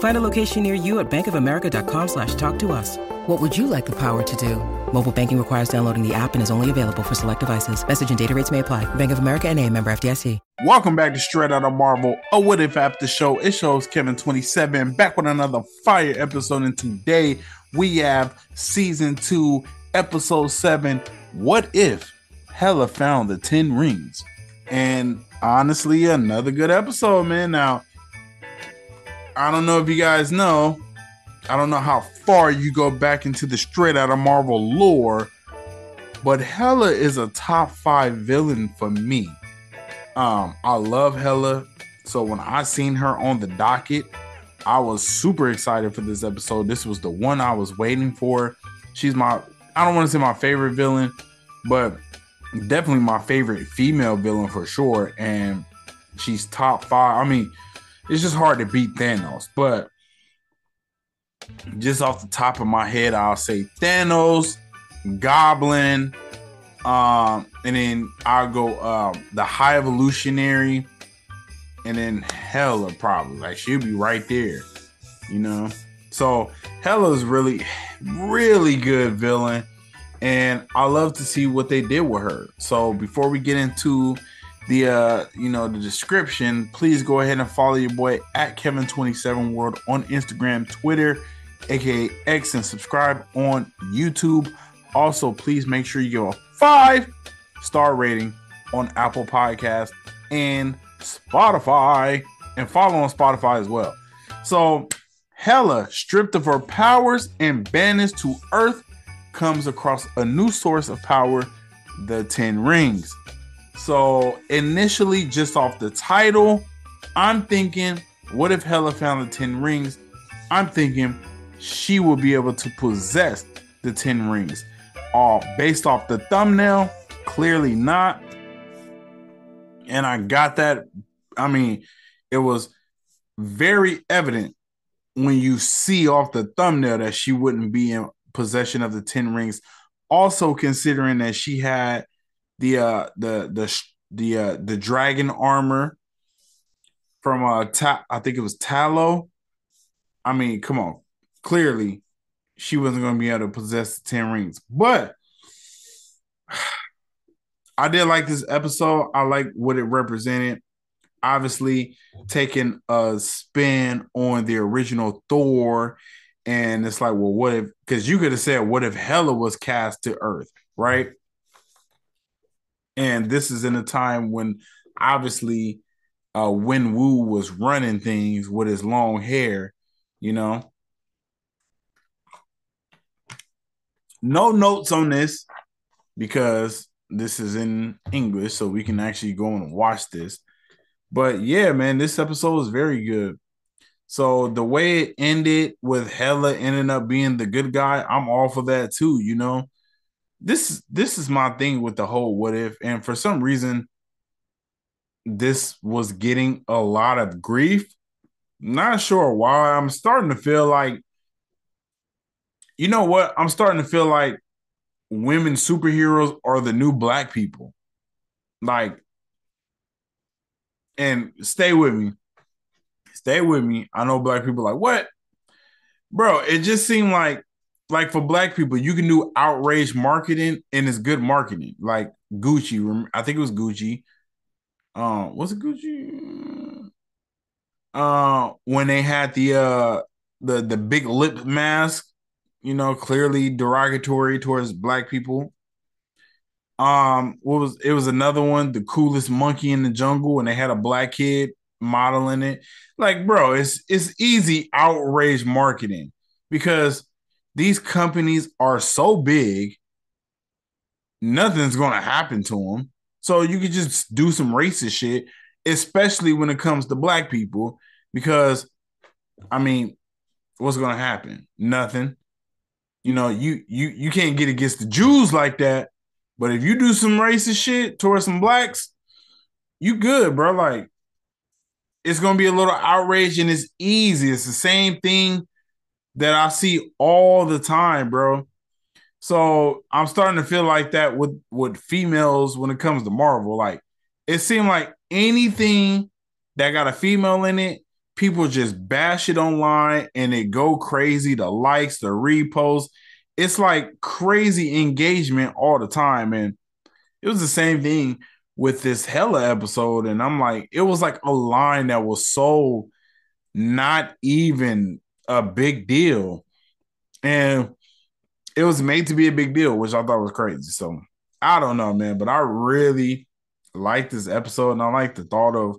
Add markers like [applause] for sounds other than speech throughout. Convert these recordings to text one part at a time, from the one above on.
Find a location near you at bankofamerica.com slash talk to us. What would you like the power to do? Mobile banking requires downloading the app and is only available for select devices. Message and data rates may apply. Bank of America and a member FDIC. Welcome back to Straight Out of Marvel, a What If After Show. It shows Kevin27 back with another fire episode. And today we have season two, episode seven. What if Hela found the 10 rings? And honestly, another good episode, man. Now, I don't know if you guys know, I don't know how far you go back into the Straight Out of Marvel lore, but Hela is a top five villain for me. Um, I love Hela. So when I seen her on the docket, I was super excited for this episode. This was the one I was waiting for. She's my I don't want to say my favorite villain, but definitely my favorite female villain for sure. And she's top five. I mean, it's just hard to beat Thanos, but just off the top of my head, I'll say Thanos, Goblin, um, and then I'll go um, the High Evolutionary, and then Hela probably like she'll be right there, you know. So Hela's really, really good villain, and I love to see what they did with her. So before we get into the uh you know the description please go ahead and follow your boy at kevin27 world on instagram twitter aka x and subscribe on youtube. Also please make sure you give a five star rating on apple podcast and spotify and follow on spotify as well. So Hela, stripped of her powers and banished to earth comes across a new source of power the 10 rings so initially, just off the title, I'm thinking, what if Hela found the 10 rings? I'm thinking she will be able to possess the 10 rings. All based off the thumbnail, clearly not. And I got that. I mean, it was very evident when you see off the thumbnail that she wouldn't be in possession of the 10 rings. Also, considering that she had the uh the the the uh the dragon armor from uh ta- I think it was Ta Lo. I mean, come on. Clearly, she wasn't going to be able to possess the 10 rings. But [sighs] I did like this episode. I like what it represented. Obviously, taking a spin on the original Thor. And it's like, well, what if, because you could have said, what if Hela was cast to Earth, right? And this is in a time when obviously uh Wu was running things with his long hair, you know. No notes on this because this is in English, so we can actually go and watch this. But yeah, man, this episode was very good. So the way it ended with Hela ending up being the good guy, I'm all for that too, you know this this is my thing with the whole what if and for some reason this was getting a lot of grief. Not sure why. I'm starting to feel like you know what? I'm starting to feel like women superheroes are the new black people. Like and stay with me. Stay with me. I know black people like what? Bro it just seemed like like for black people, you can do outrage marketing and it's good marketing. Like Gucci, I think it was Gucci. Um, was it Gucci? Uh, when they had the uh the the big lip mask, you know, clearly derogatory towards black people. Um, what was it was another one, the coolest monkey in the jungle, and they had a black kid modeling it. Like, bro, it's it's easy outrage marketing because these companies are so big, nothing's gonna happen to them. So you could just do some racist shit, especially when it comes to black people, because I mean, what's gonna happen? Nothing. You know, you you you can't get against the Jews like that. But if you do some racist shit towards some blacks, you good, bro. Like it's gonna be a little outrage and it's easy. It's the same thing that I see all the time, bro. So I'm starting to feel like that with with females when it comes to Marvel. Like it seemed like anything that got a female in it, people just bash it online and it go crazy. The likes, the reposts, it's like crazy engagement all the time. And it was the same thing with this Hela episode. And I'm like, it was like a line that was so not even a big deal. And it was made to be a big deal, which I thought was crazy. So I don't know, man, but I really like this episode and I like the thought of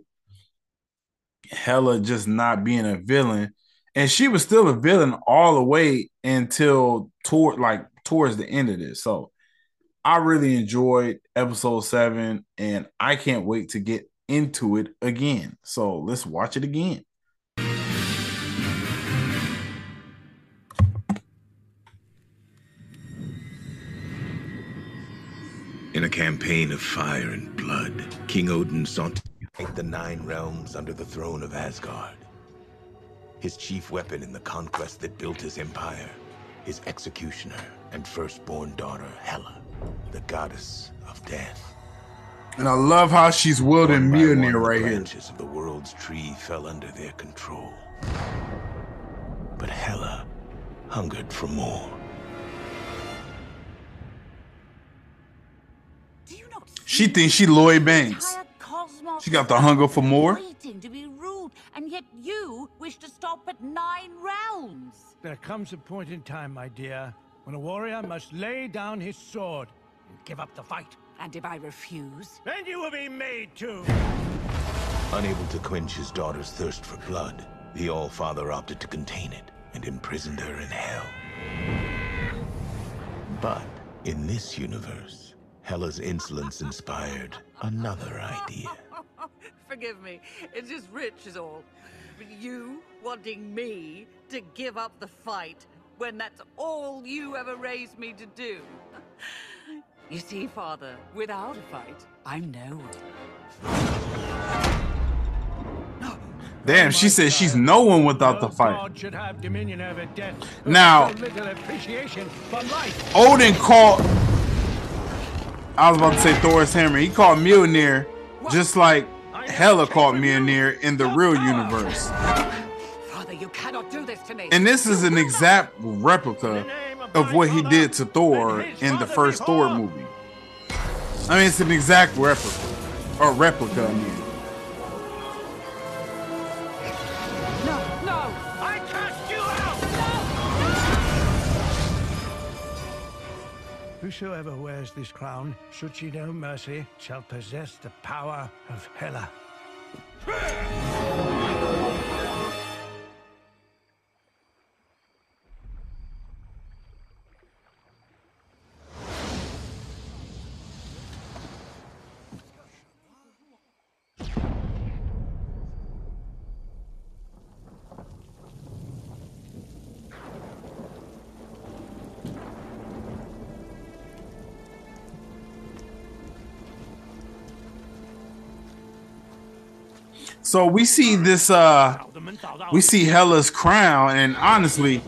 Hela just not being a villain. And she was still a villain all the way until toward like towards the end of this. So I really enjoyed episode seven and I can't wait to get into it again. So let's watch it again. In a campaign of fire and blood, King Odin sought to unite the Nine Realms under the throne of Asgard. His chief weapon in the conquest that built his empire, his executioner and firstborn daughter, Hela, the goddess of death. And I love how she's wielding Mjolnir right the here. branches of the world's tree fell under their control. But Hela hungered for more. She thinks she Lloyd Banks. She got the hunger for more. To be ruled, and yet you wish to stop at nine realms. There comes a point in time, my dear, when a warrior must lay down his sword and give up the fight. And if I refuse, Then you will be made to. Unable to quench his daughter's thirst for blood, the All-Father opted to contain it and imprisoned her in hell. But in this universe, Hela's insolence inspired another idea. [laughs] forgive me. It's just rich is all. But you wanting me to give up the fight when that's all you ever raised me to do. [laughs] You see, Father, without a fight, I'm no one. [gasps] Damn, she said she's no one without the fight. Should have dominion over death. Now- has so little appreciation for life. Odin called. I was about to say Thor's hammer. He called Mjolnir just like Hela called Mjolnir in the real universe. Father, you cannot do this to me. And this is an exact replica of what he did to Thor in the first Thor movie. I mean, it's an exact replica. Or replica, I mean. Whosoever wears this crown, should she know mercy, shall possess the power of Hela. So we see this uh we see Hela's crown, and honestly,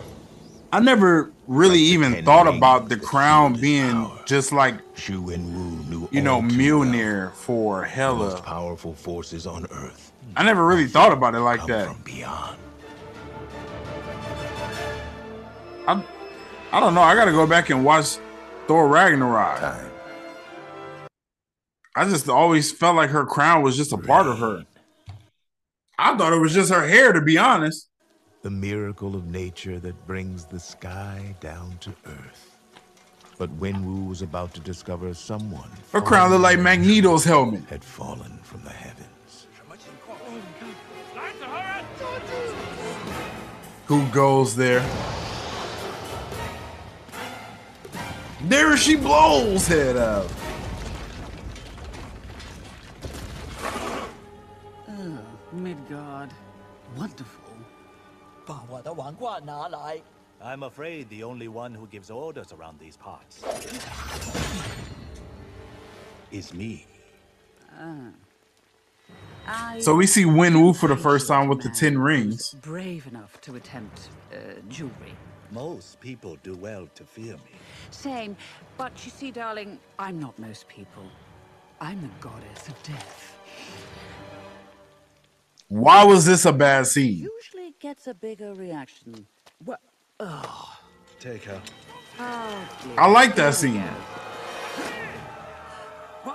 I never really even thought about the crown being just like Shu and Wu knew you know Mjolnir for Hela. powerful forces on Earth I never really thought about it like that. from beyond. I, I don't know. I got to go back and watch Thor Ragnarok. Time. I just always felt like her crown was just a part of her. I thought it was just her hair, to be honest. The miracle of nature that brings the sky down to earth. But Wenwu was about to discover someone. Her crown looked like Magneto's helmet. Had fallen from the heavens. Who goes there? There she blows head up. Midgard. Wonderful. I'm afraid the only one who gives orders around these parts is me. Uh, so we see Wenwu for the first time with the Ten Rings. Brave enough to attempt uh, jewelry. Most people do well to fear me. Same, but you see, darling, I'm not most people. I'm the goddess of death. Why was this a bad scene? Usually gets a bigger reaction. What? Oh, Take her. oh. I like that scene. go.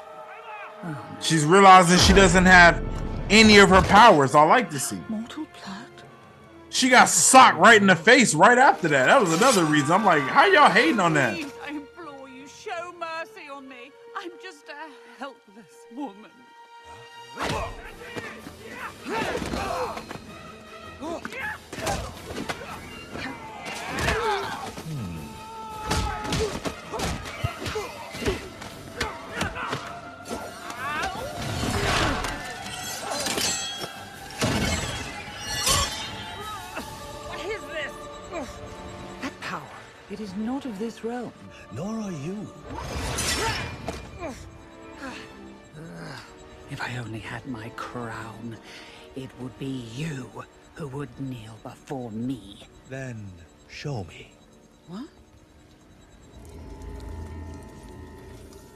She's realizing she doesn't have any of her powers. I like to see. Mortal blood? She got socked right in the face right after that. That was another reason. I'm like, how y'all hating on that? Please, I implore you, show mercy on me. I'm just a helpless woman. It is not of this realm. Nor are you. If I only had my crown, it would be you who would kneel before me. Then show me. What?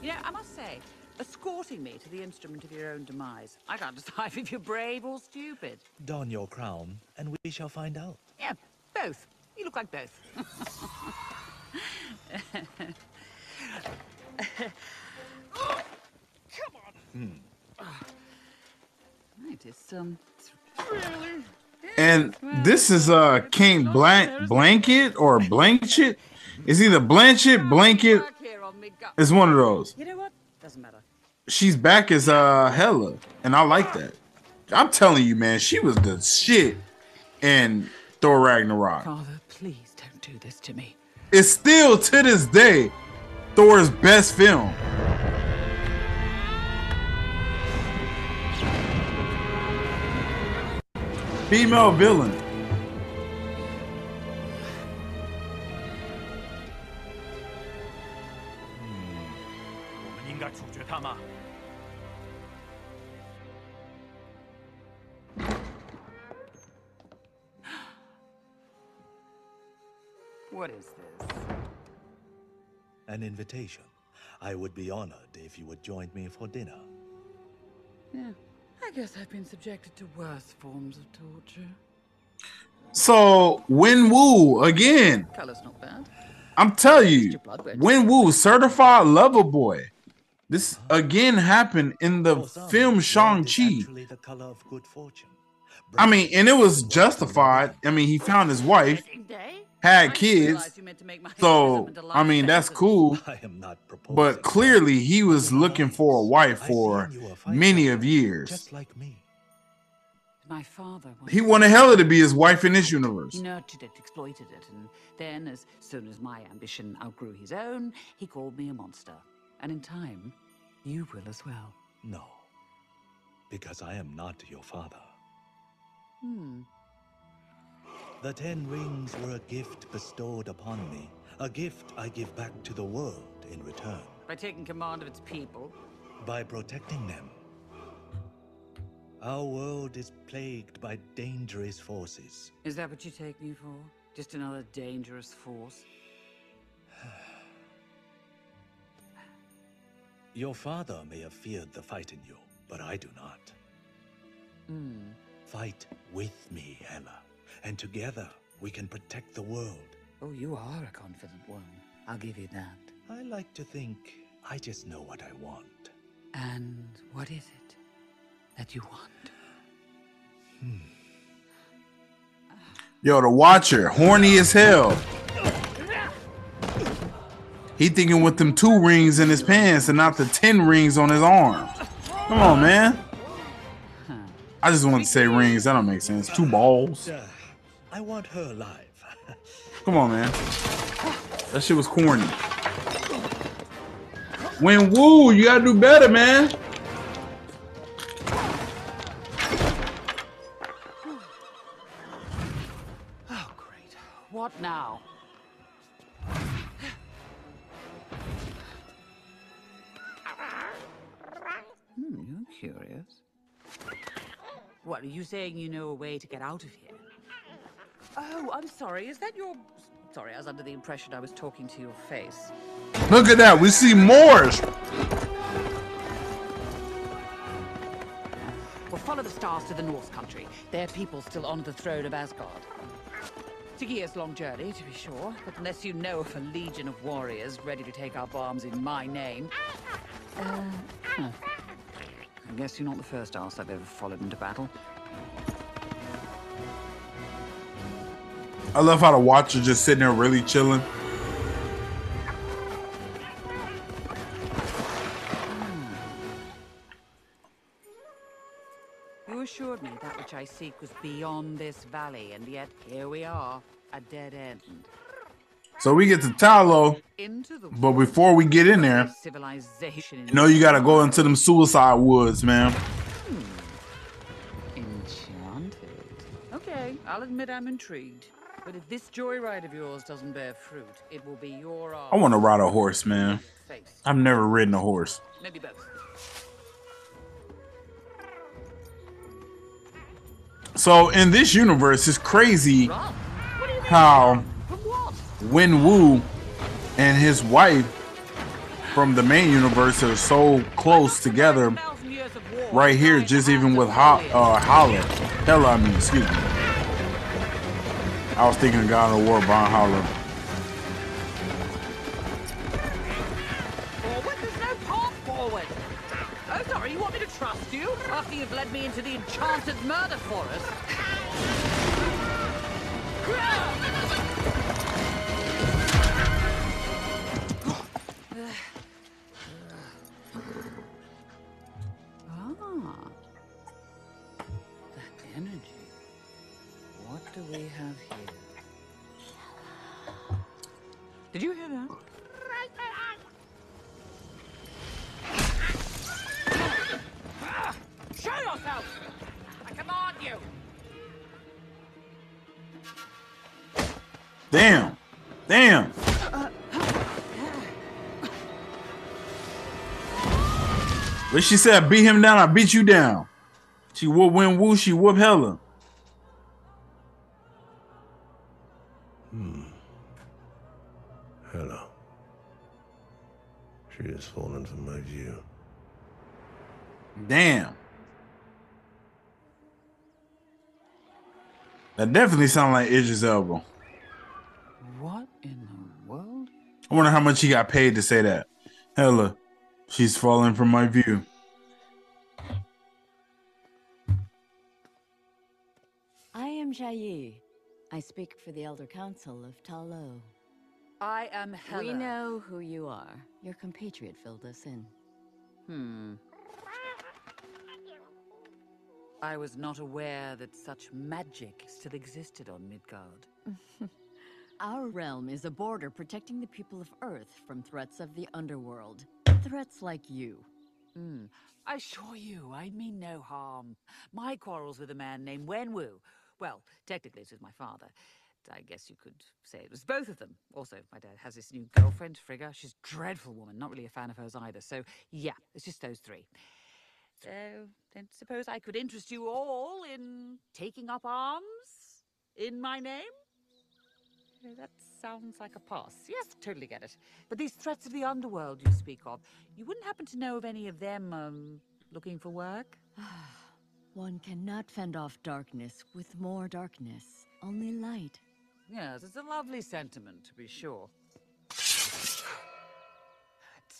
You know, I must say, escorting me to the instrument of your own demise, I can't [laughs] decide if you're brave or stupid. Don your crown, and we shall find out. Yeah, both. You look like both. Come on. Right, it's um, really. And this is uh King Blank Blanket or Blanket. It's either Blanchett, Blanket. Work here on me gut. It's one of those. You know what? Doesn't matter. She's back as uh Hela, and I like that. I'm telling you, man, she was the shit in Thor Ragnarok. Father, please don't do this to me. It's still to this day Thor's best film. Female villain. What is this? An invitation. I would be honored if you would join me for dinner. Yeah guess I've been subjected to worse forms of torture. So Wen Wu again. Color's not bad. I'm telling you, your blood Wu, certified lover boy. This again happened in the For film Shang Chi. the color of good fortune. I mean, and it was justified. I mean, he found his wife, day? I had didn't kids, you meant to make my [laughs] so imprisonment a I life mean that's cool. [laughs] I am not proposing. But clearly, he was looking for a wife for seen you a fighter, many of years. Just like me. My father. He wanted Hela to be his wife in this universe. He nurtured it, exploited it, and then, as soon as my ambition outgrew his own, he called me a monster. And in time, you will as well. No. Because I am not your father. Hmm. The Ten Rings were a gift bestowed upon me. A gift I give back to the world in return. By taking command of its people. By protecting them. Our world is plagued by dangerous forces. Is that what you take me for? Just another dangerous force? [sighs] Your father may have feared the fight in you, but I do not. Hmm. Fight with me, Hela, and together we can protect the world. Oh, you are a confident one. I'll give you that. I like to think I just know what I want. And what is it that you want? Hmm. Yo, the Watcher, horny as hell. He thinking with them two rings in his pants and not the ten rings on his arms. Come on, man. I just want to say rings. That don't make sense. Two balls. Uh, I want her alive. [laughs] Come on, man. That shit was corny. Wenwu, you gotta do better, man. Oh, great. What now? Hmm, you're curious. What, are you saying you know a way to get out of here? Oh, I'm sorry. Is that your... Sorry, I was under the impression I was talking to your face. Look at that. We see Moors. Well, follow the stars to the North Country. Their people still on the throne of Asgard. It's a year's long journey, to be sure, but unless you know of a legion of warriors ready to take up arms in my name... Uh, huh. I guess you're not the first ass I've ever followed into battle. I love how the Watcher just sitting there really chilling. You assured me that which I seek was beyond this valley, and yet here we are, a dead end. So we get to Ta Lo, but before we get in there, you know you gotta go into them suicide woods, man. Hmm. Enchanted. Okay, I'll admit I'm intrigued. But if this joyride of yours doesn't bear fruit, it will be your I want to ride a horse, man. I've never ridden a horse. Maybe both. So in this universe, it's crazy Rob, what do you think? how? Wen Wu and his wife from the main universe are so close together Thousand years of war right here, just even with Ho- uh. Hela, I mean, excuse me. I was thinking of God of War, Von Holla. Forward? There's no path forward. Oh, sorry, you want me to trust you? After you've led me into the enchanted murder forest? ah. That energy. What do we have here? Did you hear that? Show yourself! I command you! Damn. Damn. But she said, beat him down, I beat you down. She whoop Wen Wu, she whoop Hela. She has fallen from my view. Damn. That definitely sounds like Idris Elba. What in the world? I wonder how much he got paid to say that. Hela, she's fallen from my view. I am Jayi. I speak for the Elder Council of Ta Lo. I am Hela. We know who you are. Your compatriot filled us in. Hmm. I was not aware that such magic still existed on Midgard. [laughs] Our realm is a border protecting the people of Earth from threats of the underworld. Threats like you. Hmm. I assure you, I mean no harm. My quarrel's with a man named Wenwu. Well, technically it was my father. I guess you could say it was both of them. Also, my dad has this new girlfriend, Frigga. She's a dreadful woman, not really a fan of hers either. So, yeah, it's just those three. So, then suppose I could interest you all in taking up arms in my name? That sounds like a pass. Yes, totally get it. But these threats of the underworld you speak of, you wouldn't happen to know of any of them, um, looking for work? [sighs] One cannot fend off darkness with more darkness. Only light. Yes, it's a lovely sentiment, to be sure. It's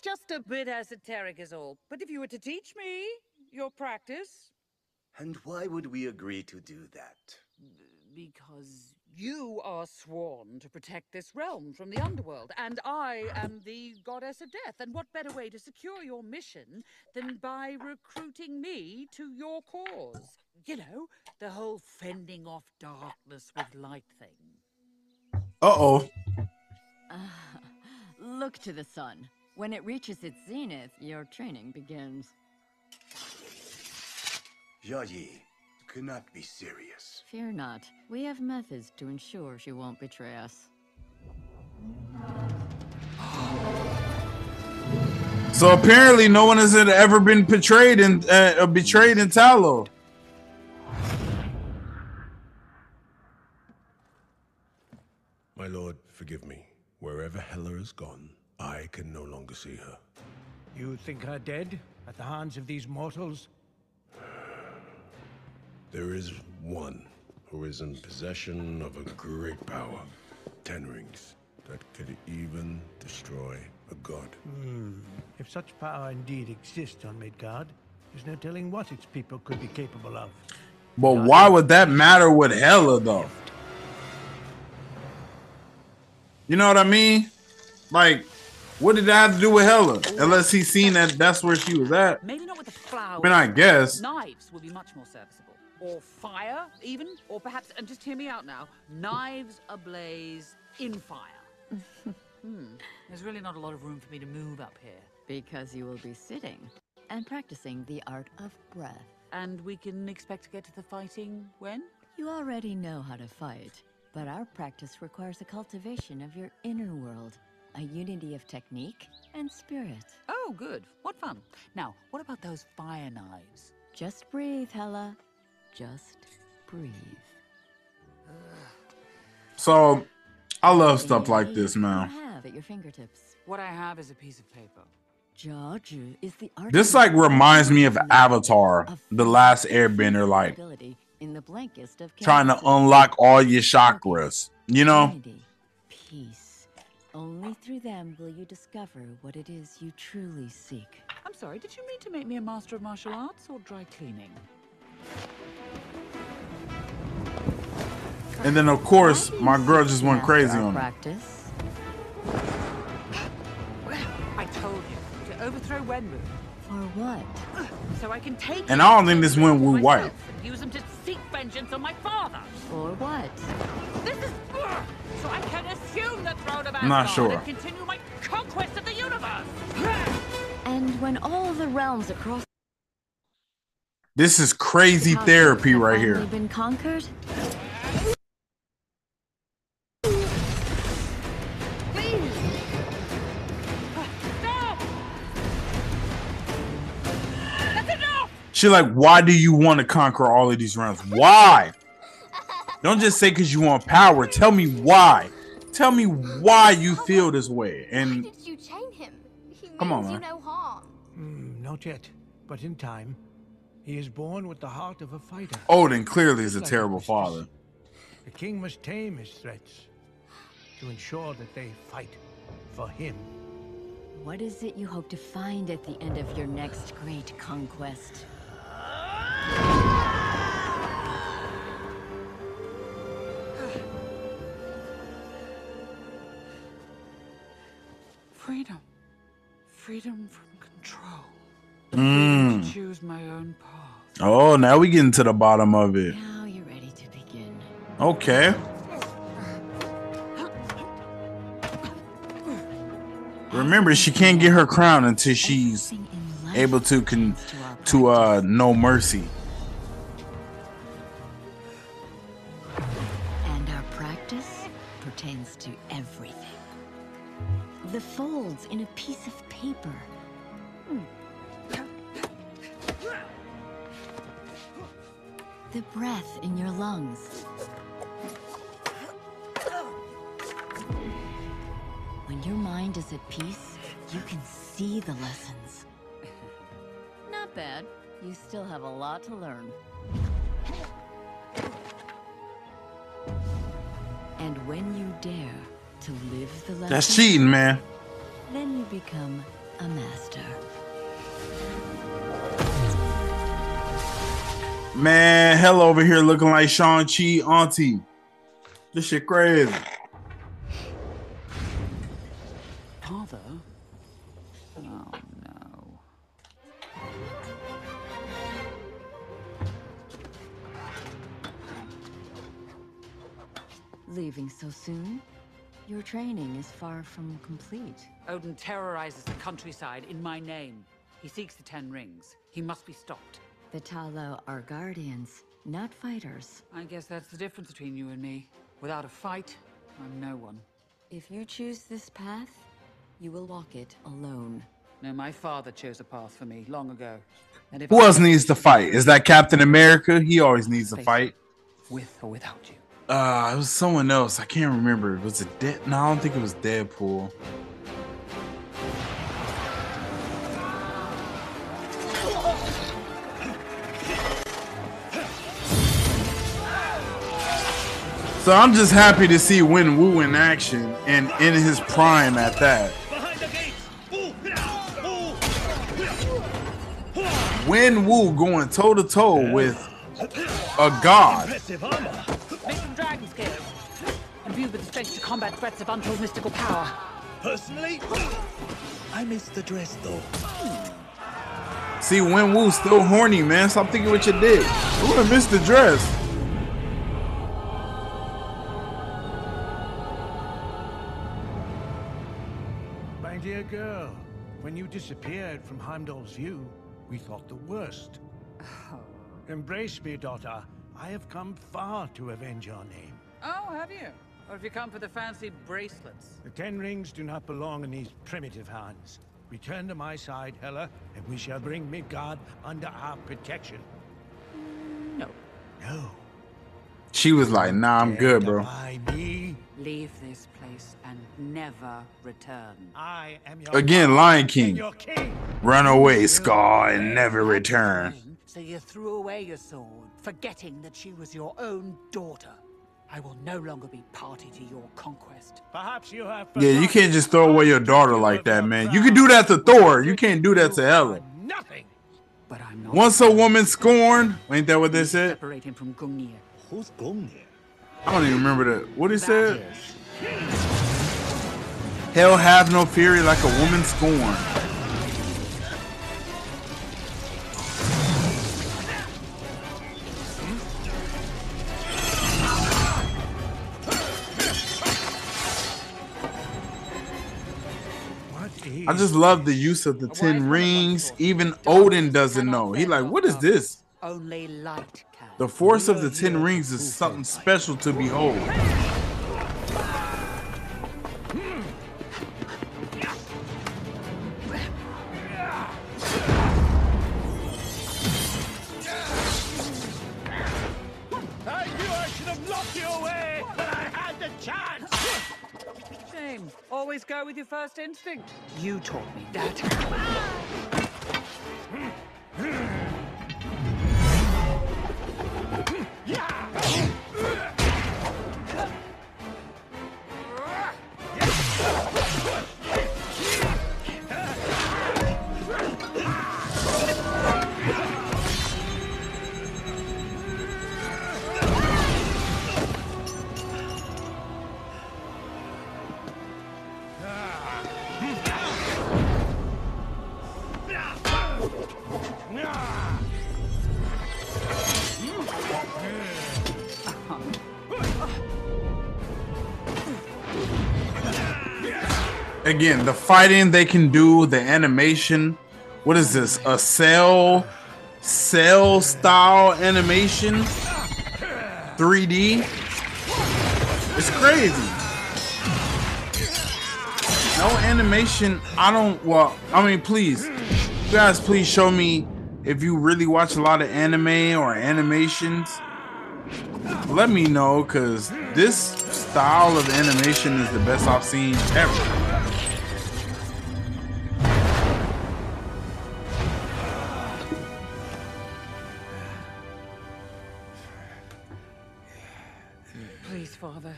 just a bit esoteric is all. But if you were to teach me your practice, And why would we agree to do that? because You are sworn to protect this realm from the underworld, and I am the goddess of death. And what better way to secure your mission than by recruiting me to your cause? You know, the whole fending off darkness with light thing. Uh oh. Ah, [sighs] look to the sun. When it reaches its zenith, your training begins. Yayi cannot be serious. Fear not. We have methods to ensure she won't betray us. So apparently, no one has ever been betrayed in uh, betrayed in Ta Lo. Forgive me. Wherever Hela has gone, I can no longer see her. You think her dead at the hands of these mortals? There is one who is in possession of a great power. Ten rings that could even destroy a god. Hmm. If such power indeed exists on Midgard, there's no telling what its people could be capable of. But why would that matter with Hela though? You know what I mean? Like, what did that have to do with Hela? Unless he's seen that that's where she was at. Maybe not with the flowers. I mean, I guess. Knives would be much more serviceable. Or fire, even. Or perhaps, and just hear me out now, knives ablaze in fire. [laughs] hmm. There's really not a lot of room for me to move up here. Because you will be sitting and practicing the art of breath. And we can expect to get to the fighting when? You already know how to fight, but our practice requires a cultivation of your inner world, a unity of technique and spirit. Oh, good. What fun. Now, what about those fire knives? Just breathe, Hela. Just breathe. So, I love stuff like this, man. You have at your fingertips. What I have is a piece of paper. Jiaju is the art This like reminds me of Avatar, the last Airbender, like ability in the blankest of trying to unlock all your chakras. You know? Peace. Only through them will you discover what it is you truly seek. I'm sorry, did you mean to make me a master of martial arts or dry cleaning? And then of course my girl just went crazy our on me. practice. I told you to overthrow Wenwu, For what? so I can take. And I don't think this went for Wu myself white. Use them to seek vengeance on my father. For what? This is so I can assume the throne of Asgard not sure. and continue my conquest of the universe. And when all the realms across This is crazy the therapy right finally here. been conquered, She like, why do you want to conquer all of these realms? Why? Don't just say because you want power. Tell me why. Tell me why you feel this way. And Did you chain him? He Come on, means you man. no harm. Hmm, not yet, but in time. He is born with the heart of a fighter. Odin clearly is a like terrible mistress. father. The king must tame his threats to ensure that they fight for him. what is it you hope to find at the end of your next great conquest? Freedom. Freedom from control. Mm. Choose my own path. Oh, now we getting to the bottom of it. Now you're ready to begin. Okay. Remember, she can't get her crown until she's Everything in life able to con to our uh practice. know mercy. The breath in your lungs. When your mind is at peace, you can see the lessons. Not bad. You still have a lot to learn. And when you dare to live the lesson, That's cheating, man. then you become a master. Man, hell over here looking like Shang Chi auntie. This shit crazy. Father? Oh no. Leaving so soon? Your training is far from complete. Odin terrorizes the countryside in my name. He seeks the Ten Rings. He must be stopped. The Ta Lo are guardians, not fighters. I guess that's the difference between you and me. Without a fight, I'm no one. If you choose this path, you will walk it alone. No, my father chose a path for me long ago. And if Who I else needs to fight? Is that Captain America? He always needs to fight. with or without you. Uh, it was someone else. I can't remember. Was it Dead? No, I don't think it was Deadpool. So I'm just happy to see Wenwu in action and in his prime at that. Wenwu going toe to toe with a god. Make them dragon scales. Imbued with the strength to combat threats of untold mystical power. Personally, I miss the dress though. See, Wenwu still horny, man. Stop thinking what you did. Who would have missed the dress? My dear girl, when you disappeared from Heimdall's view, we thought the worst. [sighs] Embrace me, daughter. I have come far to avenge your name. Oh, have you? Or have you come for the fancy bracelets? The Ten Rings do not belong in these primitive hands. Return to my side, Hela, and we shall bring Midgard under our protection. No. No. She was like, nah, I'm good, bro. Leave this place and never return. I am your Again, Lion King. your king. Run away, Scar, and never return. So you threw away your sword, forgetting that she was your own daughter. I will no longer be party to your conquest. Perhaps you have Yeah, you can't just throw away your daughter like that, man. You can do that to Thor. You can't do that to Hela. nothing. But I'm not. Once a woman scorned, ain't that what they said? Separate him from Gungnir. Who's? I don't even remember that. What he said? Hell have no fury like a woman scorned. I just love the use of the ten rings. Even Odin doesn't know. He like, what is this? Only light. The force of the ten rings is something special to behold. I knew I should have locked you away when I had the chance. Shame. Always go with your first instinct. You taught me that. [laughs] Again, the fighting they can do, the animation. What is this? A cell, cell style animation, 3D. It's crazy. No animation. I don't. Well, I mean, please, you guys, please show me if you really watch a lot of anime or animations. Let me know, cause this style of animation is the best I've seen ever. Father,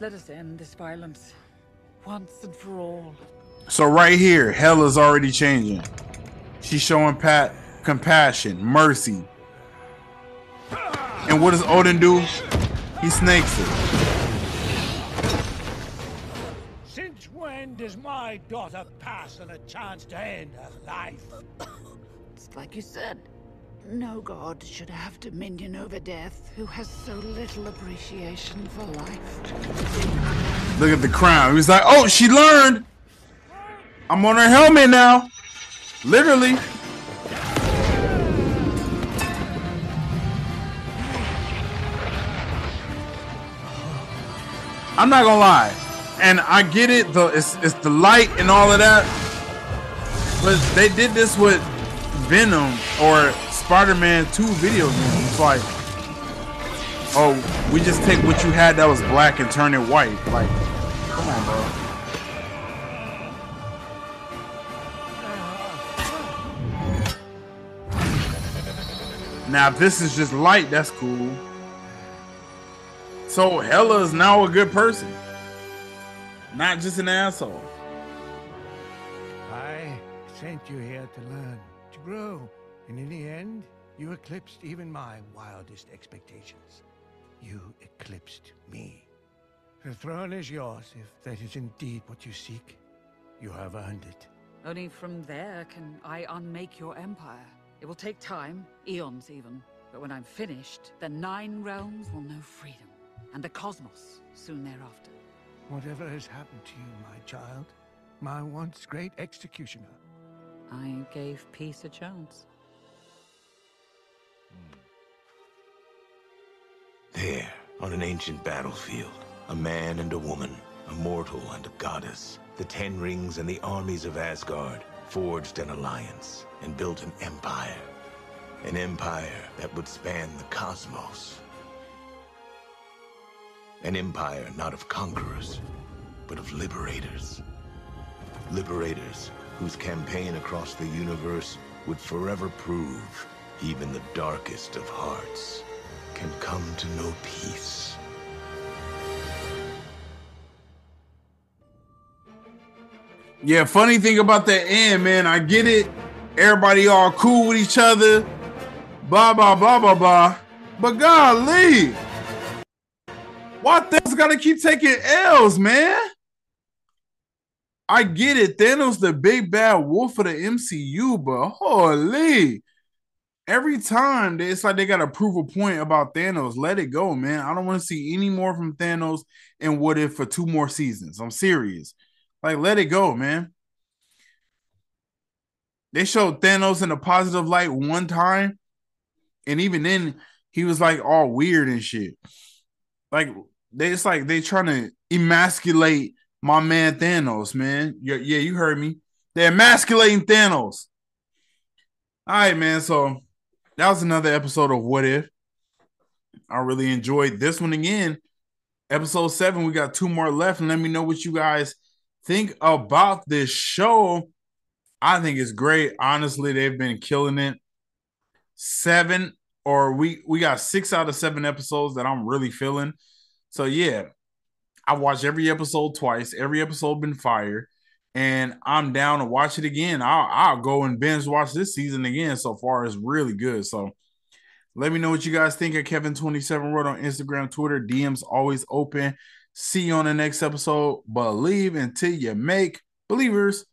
let us end this violence once and for all. So right here, Hela's already changing. She's showing Pat compassion, mercy. And what does Odin do? He snakes it. Since when does my daughter pass on a chance to end her life? [coughs] It's like you said, no god should have dominion over death who has so little appreciation for life. Look at the crown. He's like, oh, she learned. I'm on her helmet now. Literally. I'm not gonna lie, and I get it. The it's it's the light and all of that, but they did this with Venom or Spider-Man 2 video game. It's like, oh, we just take what you had that was black and turn it white. Like, come on, bro. Now, if this is just light, that's cool. So Hela is now a good person, not just an asshole. I sent you here to learn, to grow, and in the end, you eclipsed even my wildest expectations. You eclipsed me. The throne is yours if that is indeed what you seek. You have earned it. Only from there can I unmake your empire. It will take time, eons even. But when I'm finished, the Nine Realms will know freedom. And the cosmos soon thereafter. Whatever has happened to you, my child, my once great executioner. I gave peace a chance. There, on an ancient battlefield, a man and a woman, a mortal and a goddess, the Ten Rings and the armies of Asgard forged an alliance and built an empire. An empire that would span the cosmos. An empire not of conquerors, but of liberators. Liberators whose campaign across the universe would forever prove even the darkest of hearts can come to peace. Yeah, funny thing about that end, man, I get it. Everybody all cool with each other. Blah blah blah blah blah. But golly, why Thanos gotta keep taking L's, man? I get it. Thanos the big bad wolf of the MCU, but holy. Every time it's like they gotta prove a point about Thanos. Let it go, man. I don't want to see any more from Thanos and what if for two more seasons. I'm serious. Like, let it go, man. They showed Thanos in a positive light one time, and even then, he was like all weird and shit. Like, they it's like they trying to emasculate my man Thanos, man. Yeah, yeah, you heard me. They're emasculating Thanos. All right, man. So that was another episode of What If. I really enjoyed this one again. Episode seven, we got two more left, and let me know what you guys think about this show. I think it's great. Honestly, they've been killing it. Seven or we we got six out of seven episodes that I'm really feeling. So yeah, I watched every episode twice. Every episode been fire, and I'm down to watch it again. I'll I'll go and binge watch this season again. So far, it's really good. So let me know what you guys think at Kevin27 World on Instagram, Twitter. DMs always open. See you on the next episode. Believe until you make believers.